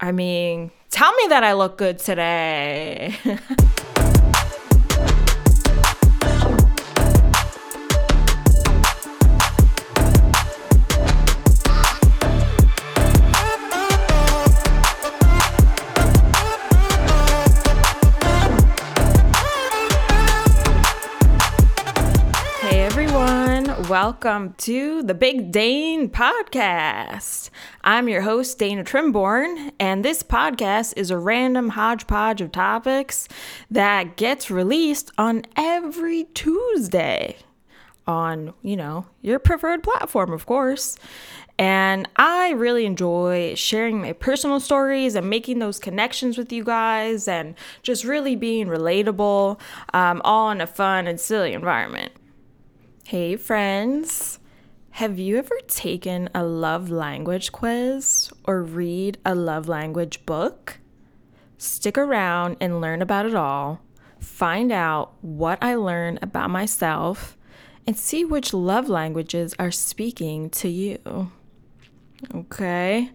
I mean, tell me that I look good today. welcome to the Big Dane Podcast. I'm your host, Dana Trimborn, and this podcast is a random hodgepodge of topics that gets released on every Tuesday on, you know, your preferred platform, of course. And I really enjoy sharing my personal stories and making those connections with you guys and just really being relatable, um, all in a fun and silly environment. Hey, friends. Have you ever taken a love language quiz or read a love language book? Stick around and learn about it all. Find out what I learned about myself and see which love languages are speaking to you. Okay.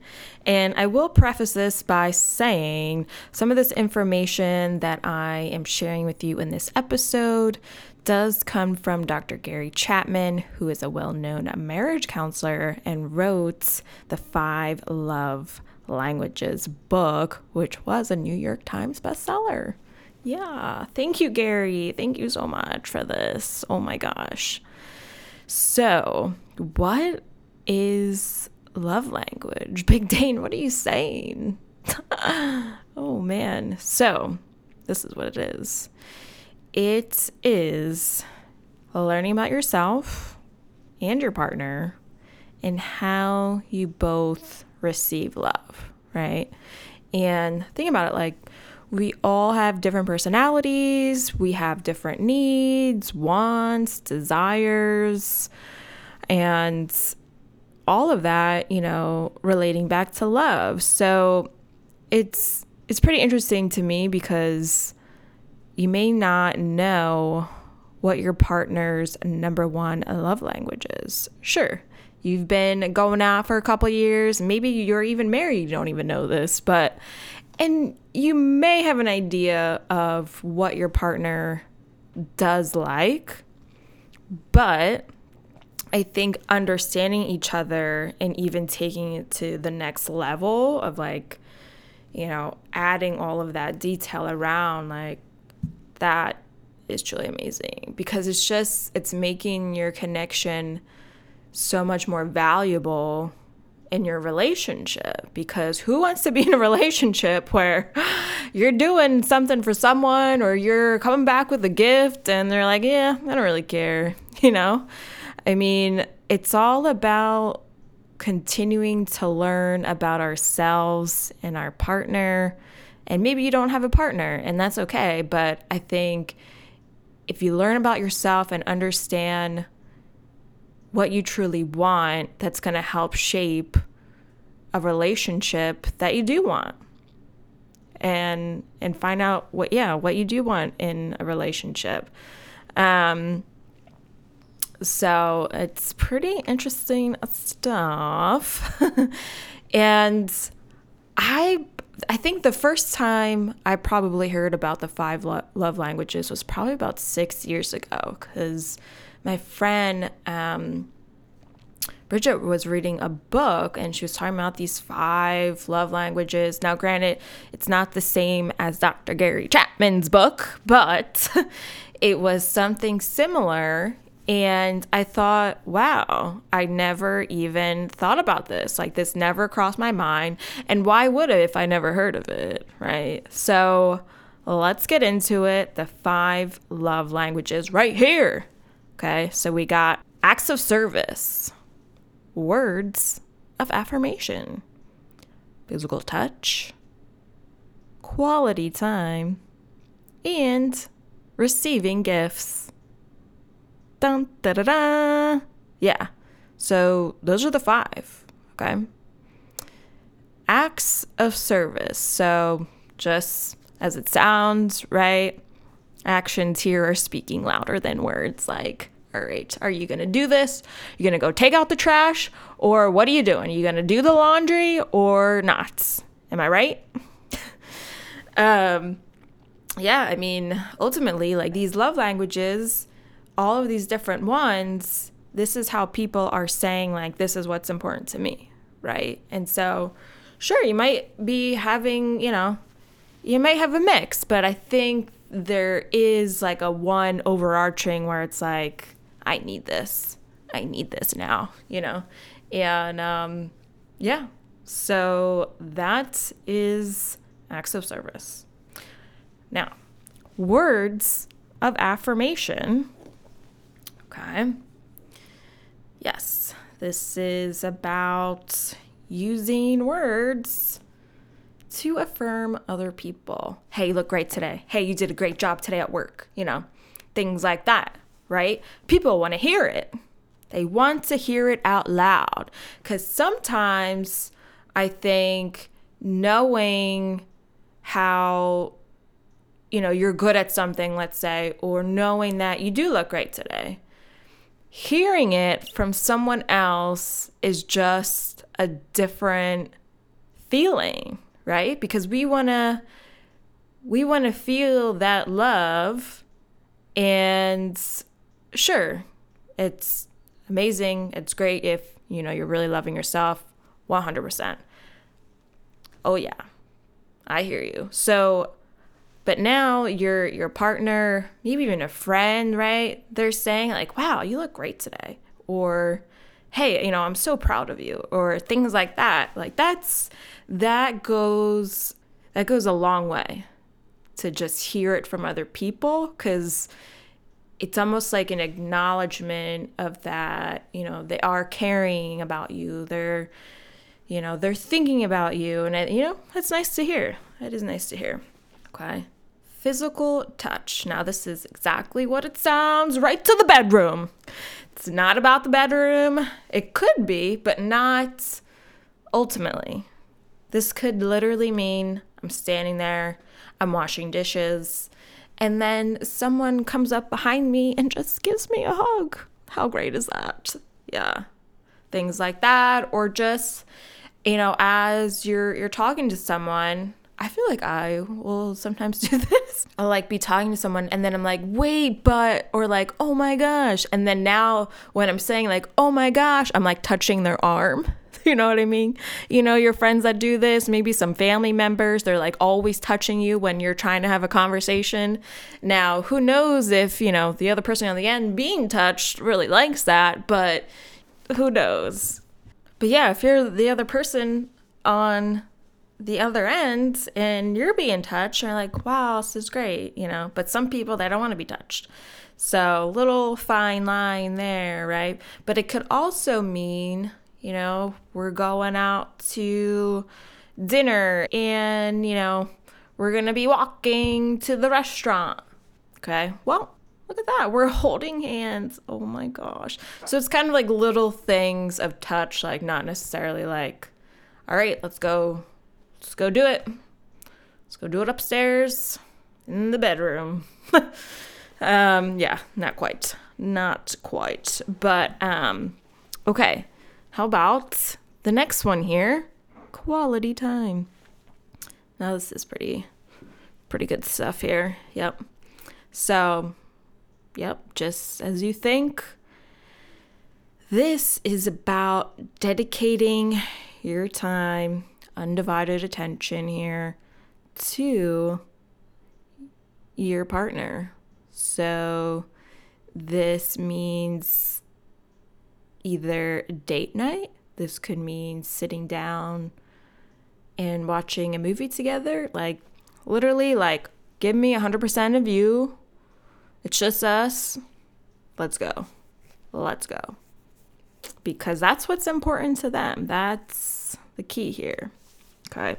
And I will preface this by saying some of this information that I am sharing with you in this episode does come from Dr. Gary Chapman, who is a well known marriage counselor and wrote the Five Love Languages book, which was a New York Times bestseller. Yeah. Thank you, Gary. Thank you so much for this. Oh my gosh. So, what is love language? Big Dane, what are you saying? oh man. So, this is what it is it is learning about yourself and your partner and how you both receive love, right? And think about it like we all have different personalities, we have different needs, wants, desires, and all of that, you know, relating back to love. So it's it's pretty interesting to me because you may not know what your partner's number one love language is. Sure, you've been going out for a couple years, maybe you're even married, you don't even know this, but and you may have an idea of what your partner does like, but I think understanding each other and even taking it to the next level of like, you know, adding all of that detail around like that is truly amazing because it's just it's making your connection so much more valuable in your relationship because who wants to be in a relationship where you're doing something for someone or you're coming back with a gift and they're like, "Yeah, I don't really care." You know? I mean, it's all about continuing to learn about ourselves and our partner and maybe you don't have a partner, and that's okay. But I think if you learn about yourself and understand what you truly want, that's going to help shape a relationship that you do want. And and find out what yeah, what you do want in a relationship. Um so it's pretty interesting stuff. and I I think the first time I probably heard about the five lo- love languages was probably about six years ago because my friend um, Bridget was reading a book and she was talking about these five love languages. Now, granted, it's not the same as Dr. Gary Chapman's book, but it was something similar and I thought, wow, I never even thought about this. Like, this never crossed my mind. And why would it if I never heard of it? Right. So, let's get into it. The five love languages right here. Okay. So, we got acts of service, words of affirmation, physical touch, quality time, and receiving gifts. Dun, da, da, da. Yeah. So those are the five. Okay. Acts of service. So just as it sounds, right? Actions here are speaking louder than words. Like, all right, are you going to do this? You're going to go take out the trash? Or what are you doing? Are you going to do the laundry or not? Am I right? um, yeah, I mean, ultimately, like these love languages, all of these different ones, this is how people are saying, like, this is what's important to me, right? And so, sure, you might be having, you know, you might have a mix, but I think there is like a one overarching where it's like, I need this. I need this now, you know? And um, yeah, so that is acts of service. Now, words of affirmation. Okay. Yes, this is about using words to affirm other people. Hey, you look great today. Hey, you did a great job today at work. You know, things like that, right? People want to hear it. They want to hear it out loud. Because sometimes I think knowing how, you know, you're good at something, let's say, or knowing that you do look great today, hearing it from someone else is just a different feeling right? Because we want to we want to feel that love and sure, it's amazing. It's great if, you know, you're really loving yourself 100%. Oh yeah. I hear you. So but now your your partner, maybe even a friend, right? They're saying like, "Wow, you look great today." Or hey, you know, I'm so proud of you or things like that. Like that's that goes that goes a long way to just hear it from other people cuz it's almost like an acknowledgement of that, you know, they are caring about you. They're you know, they're thinking about you and it, you know, that's nice to hear. It is nice to hear. Okay. Physical touch. Now, this is exactly what it sounds right to the bedroom. It's not about the bedroom. It could be, but not ultimately. This could literally mean I'm standing there, I'm washing dishes, and then someone comes up behind me and just gives me a hug. How great is that? Yeah. Things like that or just you know, as you're you're talking to someone, I feel like I will sometimes do this. I'll like be talking to someone and then I'm like, wait, but, or like, oh my gosh. And then now when I'm saying like, oh my gosh, I'm like touching their arm. You know what I mean? You know, your friends that do this, maybe some family members, they're like always touching you when you're trying to have a conversation. Now, who knows if, you know, the other person on the end being touched really likes that, but who knows? But yeah, if you're the other person on the other end and you're being touched, you're like, wow, this is great, you know. But some people they don't want to be touched. So little fine line there, right? But it could also mean, you know, we're going out to dinner and, you know, we're going to be walking to the restaurant. Okay. Well, look at that. We're holding hands. Oh my gosh. So it's kind of like little things of touch, like not necessarily like, all right, let's go Let's go do it. Let's go do it upstairs in the bedroom. um, yeah, not quite. Not quite. But um, okay. How about the next one here? Quality time. Now this is pretty pretty good stuff here. Yep. So, yep, just as you think. This is about dedicating your time undivided attention here to your partner. So this means either date night, this could mean sitting down and watching a movie together, like literally like give me 100% of you. It's just us. Let's go. Let's go. Because that's what's important to them. That's the key here. Okay.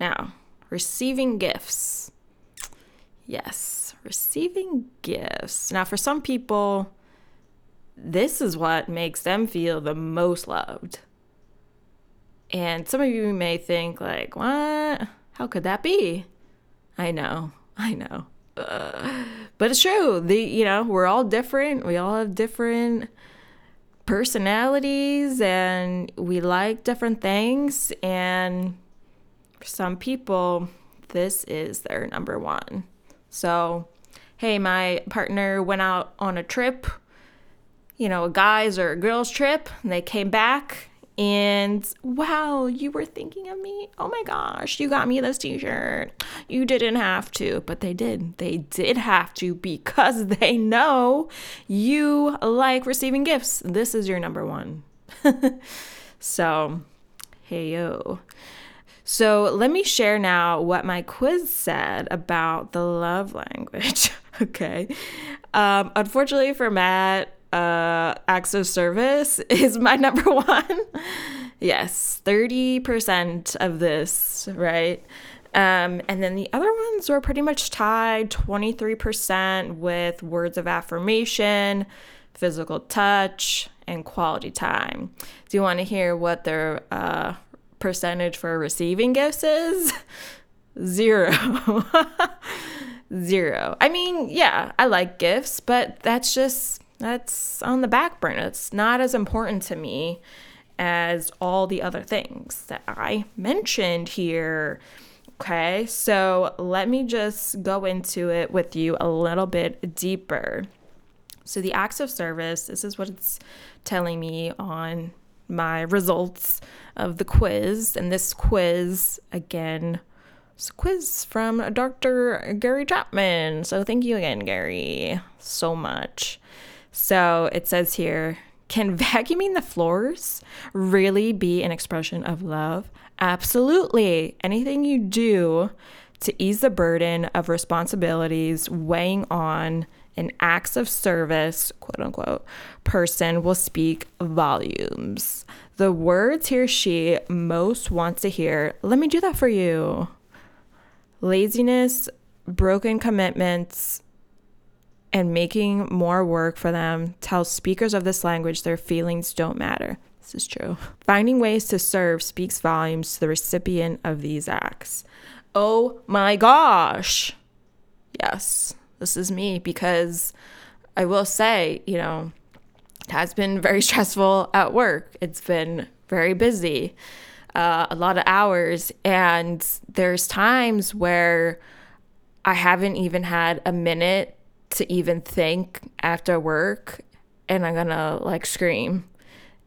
Now, receiving gifts. Yes, receiving gifts. Now, for some people, this is what makes them feel the most loved. And some of you may think, like, what? How could that be? I know, I know. Uh, but it's true. The you know, we're all different. We all have different personalities and we like different things and for some people, this is their number one. So, hey, my partner went out on a trip, you know, a guy's or a girl's trip, and they came back and wow, you were thinking of me. Oh my gosh, you got me this t shirt. You didn't have to, but they did. They did have to because they know you like receiving gifts. This is your number one. so, hey yo. So, let me share now what my quiz said about the love language. okay. Um, unfortunately for Matt, uh, acts of service is my number one. yes, 30% of this, right? Um, and then the other ones were pretty much tied 23% with words of affirmation, physical touch, and quality time. Do you want to hear what their uh, percentage for receiving gifts is? Zero. Zero. I mean, yeah, I like gifts, but that's just that's on the back burner. It's not as important to me as all the other things that I mentioned here. Okay, so let me just go into it with you a little bit deeper. So, the acts of service, this is what it's telling me on my results of the quiz. And this quiz, again, it's a quiz from Dr. Gary Chapman. So, thank you again, Gary, so much. So it says here Can vacuuming the floors really be an expression of love? Absolutely. Anything you do to ease the burden of responsibilities weighing on an acts of service, quote unquote, person will speak volumes. The words he or she most wants to hear, let me do that for you. Laziness, broken commitments, and making more work for them tells speakers of this language their feelings don't matter. This is true. Finding ways to serve speaks volumes to the recipient of these acts. Oh my gosh. Yes, this is me because I will say, you know, it has been very stressful at work. It's been very busy, uh, a lot of hours. And there's times where I haven't even had a minute to even think after work and I'm gonna like scream.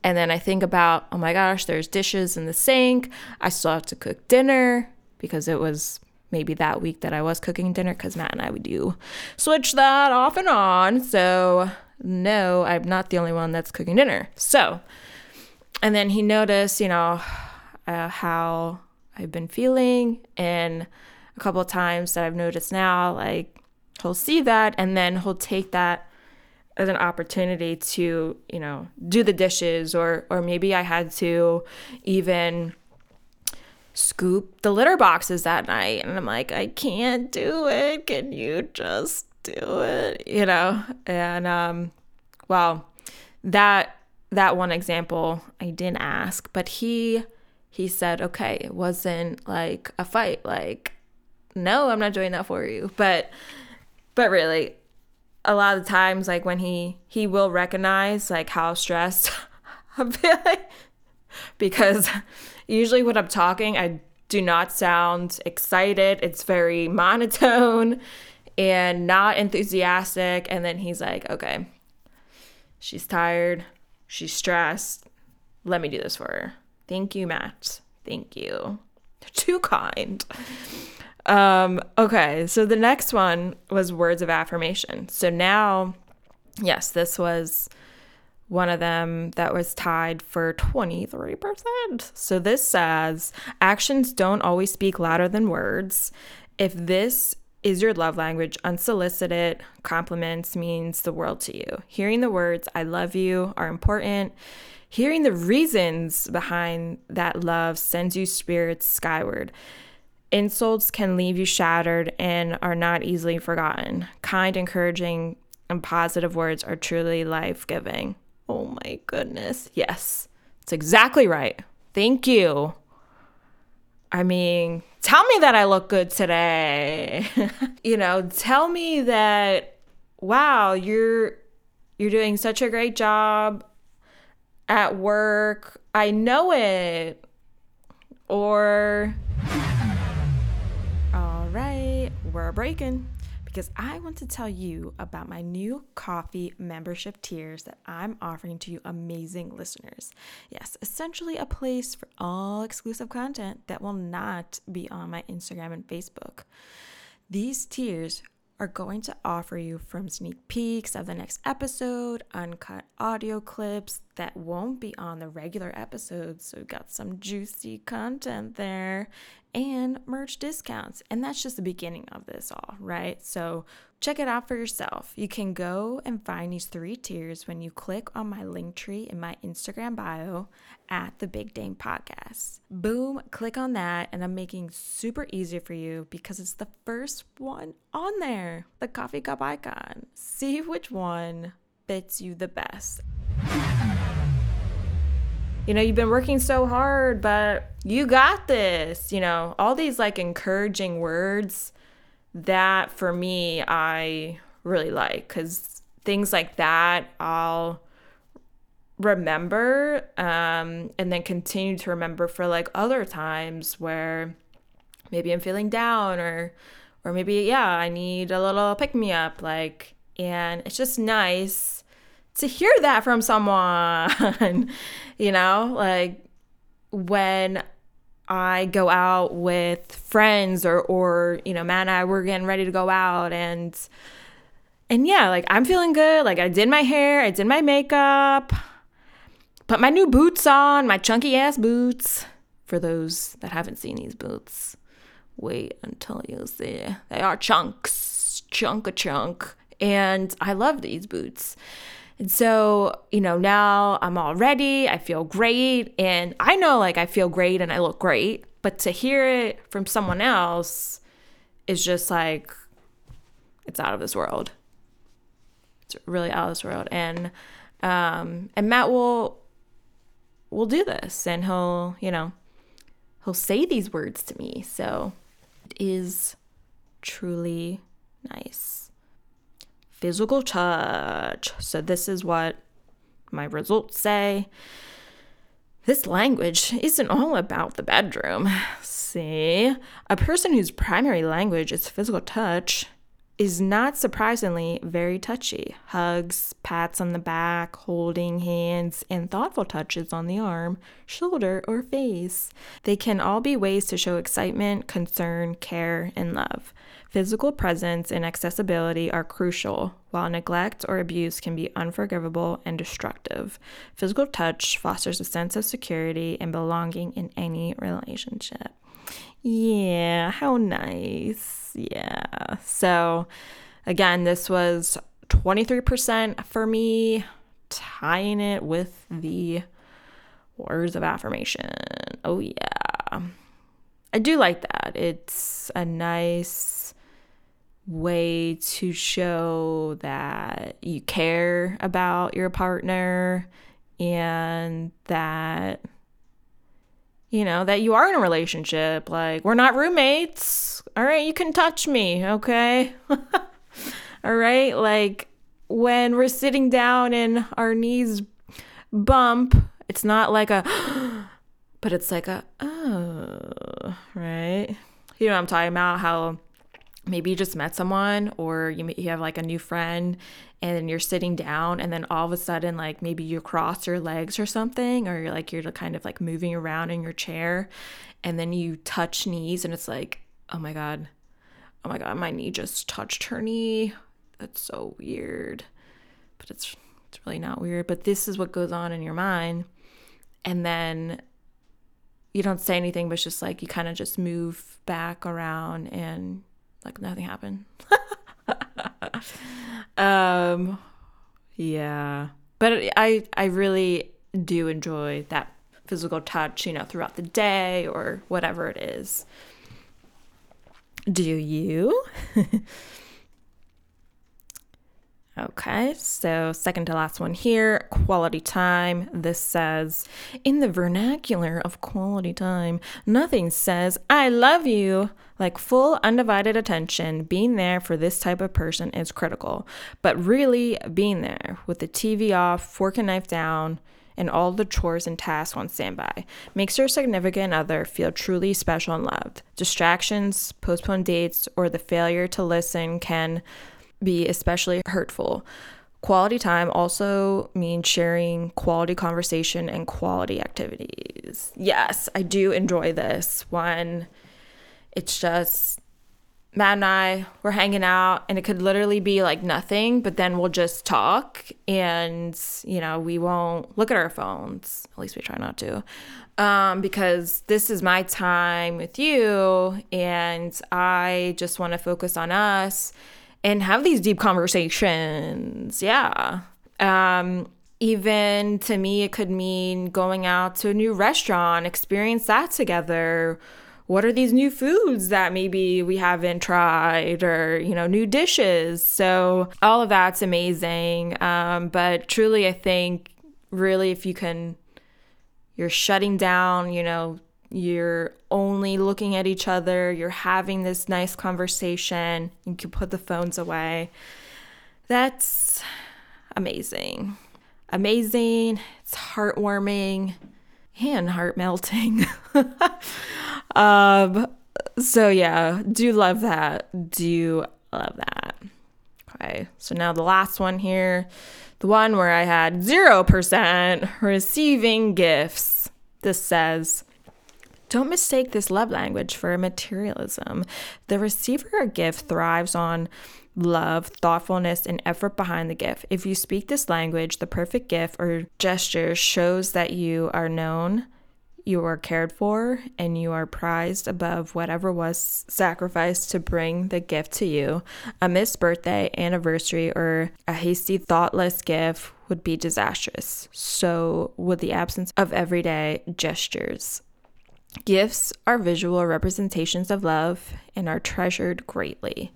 And then I think about, oh my gosh, there's dishes in the sink. I still have to cook dinner because it was maybe that week that I was cooking dinner because Matt and I would do switch that off and on. So, no, I'm not the only one that's cooking dinner. So, and then he noticed, you know, uh, how I've been feeling. And a couple of times that I've noticed now, like, he'll see that and then he'll take that as an opportunity to you know do the dishes or or maybe i had to even scoop the litter boxes that night and i'm like i can't do it. Can you just do it? You know? And um well that that one example i didn't ask but he he said okay it wasn't like a fight. Like no i'm not doing that for you. But but really, a lot of the times, like when he he will recognize like how stressed I'm feeling, because usually when I'm talking, I do not sound excited. It's very monotone and not enthusiastic. And then he's like, okay, she's tired. She's stressed. Let me do this for her. Thank you, Matt. Thank you. Too kind. Um, okay, so the next one was words of affirmation. So now, yes, this was one of them that was tied for 23%. So this says actions don't always speak louder than words. If this is your love language, unsolicited compliments means the world to you. Hearing the words, I love you, are important. Hearing the reasons behind that love sends you spirits skyward. Insults can leave you shattered and are not easily forgotten. Kind, encouraging, and positive words are truly life giving. Oh my goodness. Yes, it's exactly right. Thank you. I mean, tell me that I look good today. you know, tell me that wow, you're you're doing such a great job at work. I know it. Or we're breaking because I want to tell you about my new Ko-fi membership tiers that I'm offering to you amazing listeners. Yes, essentially a place for all exclusive content that will not be on my Instagram and Facebook. These tiers are going to offer you from sneak peeks of the next episode, uncut audio clips that won't be on the regular episodes. So, we've got some juicy content there and merch discounts. And that's just the beginning of this all, right? So, check it out for yourself. You can go and find these three tiers when you click on my Linktree in my Instagram bio at the Big Dane Podcast. Boom, click on that, and I'm making super easy for you because it's the first one on there, the coffee cup icon. See which one fits you the best. You know, you've been working so hard, but you got this. You know, all these like encouraging words that for me, I really like because things like that, I'll remember um, and then continue to remember for like other times where maybe I'm feeling down or or maybe yeah I need a little pick me up like and it's just nice to hear that from someone you know like when I go out with friends or or you know man, I we're getting ready to go out and and yeah like I'm feeling good like I did my hair I did my makeup Put my new boots on, my chunky ass boots. For those that haven't seen these boots, wait until you see. They are chunks, chunk a chunk. And I love these boots. And so, you know, now I'm all ready. I feel great. And I know like I feel great and I look great. But to hear it from someone else is just like, it's out of this world. It's really out of this world. And, um, and Matt will will do this and he'll, you know, he'll say these words to me. So it is truly nice. Physical touch. So this is what my results say. This language isn't all about the bedroom. See, a person whose primary language is physical touch is not surprisingly very touchy. Hugs, pats on the back, holding hands, and thoughtful touches on the arm, shoulder, or face. They can all be ways to show excitement, concern, care, and love. Physical presence and accessibility are crucial, while neglect or abuse can be unforgivable and destructive. Physical touch fosters a sense of security and belonging in any relationship. Yeah, how nice. Yeah. So, again, this was 23% for me, tying it with the words of affirmation. Oh, yeah. I do like that. It's a nice way to show that you care about your partner and that you know, that you are in a relationship. Like, we're not roommates. All right, you can touch me, okay? All right, like when we're sitting down and our knees bump, it's not like a, but it's like a, oh, right? You know what I'm talking about? How maybe you just met someone or you, you have like a new friend and you're sitting down and then all of a sudden like maybe you cross your legs or something or you're like you're kind of like moving around in your chair and then you touch knees and it's like oh my god oh my god my knee just touched her knee. That's so weird but it's it's really not weird but this is what goes on in your mind. And then you don't say anything but it's just like you kind of just move back around and like nothing happened. um yeah. But I I really do enjoy that physical touch, you know, throughout the day or whatever it is. Do you? Okay, so second to last one here quality time. This says, in the vernacular of quality time, nothing says, I love you. Like full undivided attention, being there for this type of person is critical. But really, being there with the TV off, fork and knife down, and all the chores and tasks on standby. Makes your significant other feel truly special and loved. Distractions, postponed dates, or the failure to listen can be especially hurtful. Quality time also means sharing quality conversation and quality activities. Yes, I do enjoy this when it's just Matt and I were hanging out, and it could literally be like nothing, but then we'll just talk and, you know, we won't look at our phones. At least we try not to. Um, because this is my time with you, and I just want to focus on us and have these deep conversations. Yeah. Um, even to me, it could mean going out to a new restaurant, experience that together what are these new foods that maybe we haven't tried or you know new dishes so all of that's amazing um, but truly i think really if you can you're shutting down you know you're only looking at each other. You're having this nice conversation. You can put the phones away. That's amazing. Amazing. It's heartwarming and heart melting. Um, so yeah, do love that. Do love that. Okay, so now the last one here, the one where I had 0% receiving gifts. This says, don't mistake this love language for materialism. The receiver of gift thrives on love, thoughtfulness, and effort behind the gift. If you speak this language, the perfect gift or gesture shows that you are known, you are cared for and you are prized above whatever was sacrificed to bring the gift to you. A missed birthday, anniversary, or a hasty, thoughtless gift would be disastrous. So would the absence of everyday gestures. Gifts are visual representations of love and are treasured greatly.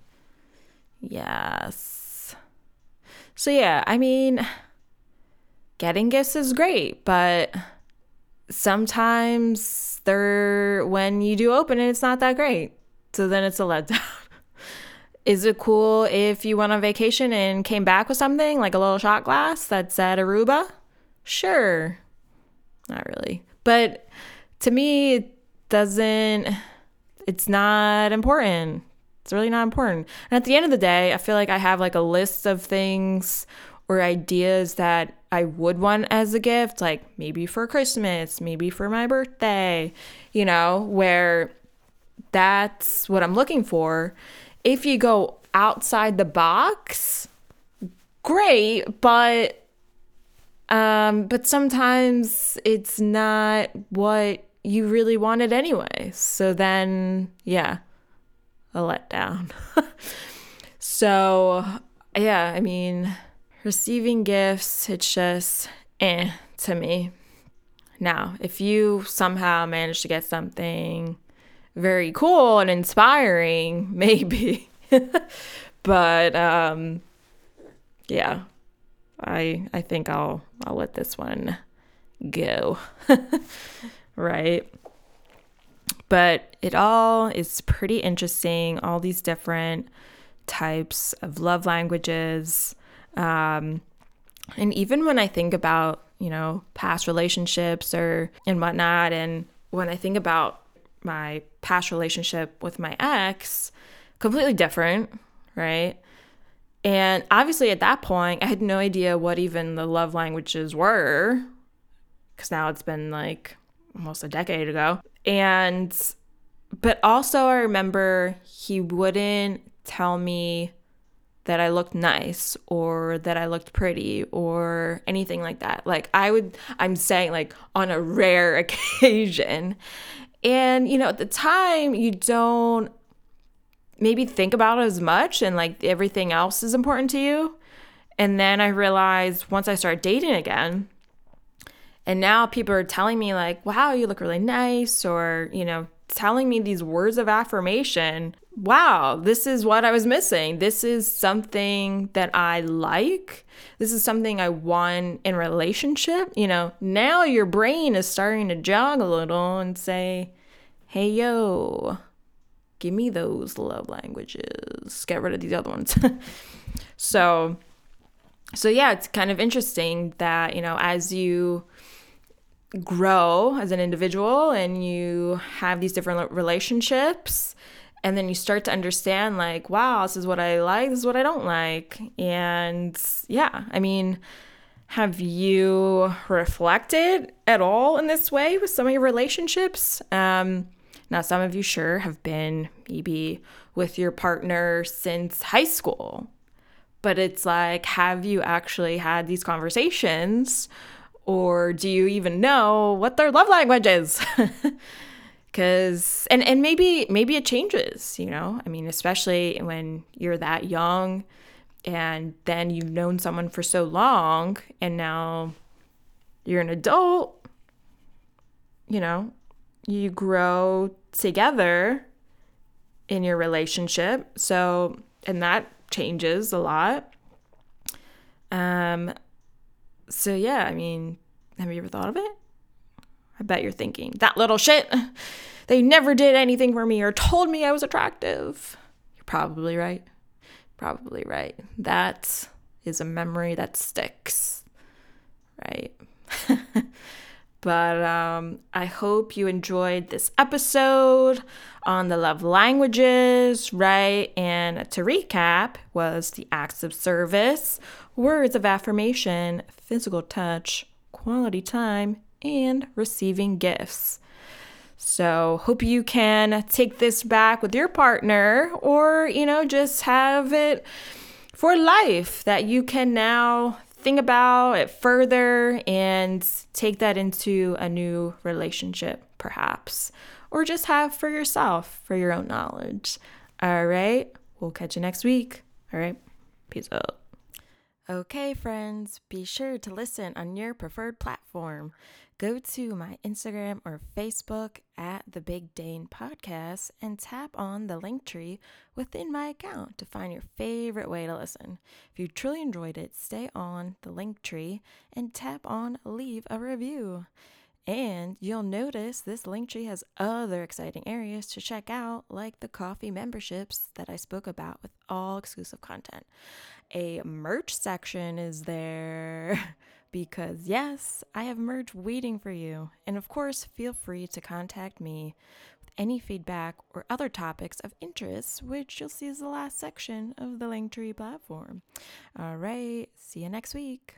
Yes. So, yeah, I mean, getting gifts is great, but sometimes they're when you do open it, it's not that great. So then it's a letdown. Is it cool if you went on vacation and came back with something like a little shot glass that said Aruba? Sure. Not really. But to me, doesn't, it's not important. It's really not important. And at the end of the day, I feel like I have like a list of things or ideas that I would want as a gift, like maybe for Christmas, maybe for my birthday, you know, where that's what I'm looking for. If you go outside the box, great, but um but sometimes it's not what you really wanted anyway. So then, yeah, a letdown. so, yeah, I mean, receiving gifts, it's just eh to me. Now, if you somehow manage to get something very cool and inspiring, maybe. but um yeah. I I think I'll I'll let this one go. right? But it all is pretty interesting, all these different types of love languages. Um, and even when I think about, you know, past relationships or and whatnot, and when I think about my past relationship with my ex, completely different, right? And obviously at that point, I had no idea what even the love languages were because now it's been like almost a decade ago. And, but also I remember he wouldn't tell me that I looked nice or that I looked pretty or anything like that. Like I would I'm saying like on a rare occasion. And you know, at the time you don't maybe think about it as much and like everything else is important to you. And then I realized once I started dating again, and now people are telling me like, "Wow, you look really nice," or, you know, telling me these words of affirmation wow, this is what I was missing. This is something that I like. This is something I want in relationship. You know, now your brain is starting to jog a little and say, hey, yo, give me those love languages. Get rid of these other ones. so, so yeah, it's kind of interesting that, you know, as you grow as an individual and you have these different relationships and then you start to understand like wow this is what i like this is what i don't like. And yeah i mean have you reflected at all in this way with some of your relationships? Um, now some of you sure have been maybe with your partner since high school but it's like have you actually had these conversations or do you even know what their love language is? Because and and maybe maybe it changes you know? I mean especially when you're that young and then you've known someone for so long and now you're an adult you know you grow together in your relationship. So and that changes a lot. Um so yeah, I mean, have you ever thought of it? I bet you're thinking, that little shit. They never did anything for me or told me I was attractive. You're probably right. Probably right. That is a memory that sticks. Right? But um, I hope you enjoyed this episode on the love languages, right? And to recap, was the acts of service, words of affirmation, physical touch, quality time, and receiving gifts. So, hope you can take this back with your partner or, you know, just have it for life that you can now think about it further and take that into a new relationship, perhaps, or just have for yourself for your own knowledge. All right, we'll catch you next week. All right, peace out. Okay, friends, be sure to listen on your preferred platform go to my Instagram or Facebook at the Big Dane Podcast and tap on the Linktree within my account to find your favorite way to listen. If you truly enjoyed it, stay on the Linktree and tap on leave a review. And you'll notice this Linktree has other exciting areas to check out, like the Ko-fi memberships that I spoke about with all exclusive content. A merch section is there. because yes, I have merch waiting for you. And of course, feel free to contact me with any feedback or other topics of interest, which you'll see is the last section of the Linktree platform. All right, see you next week.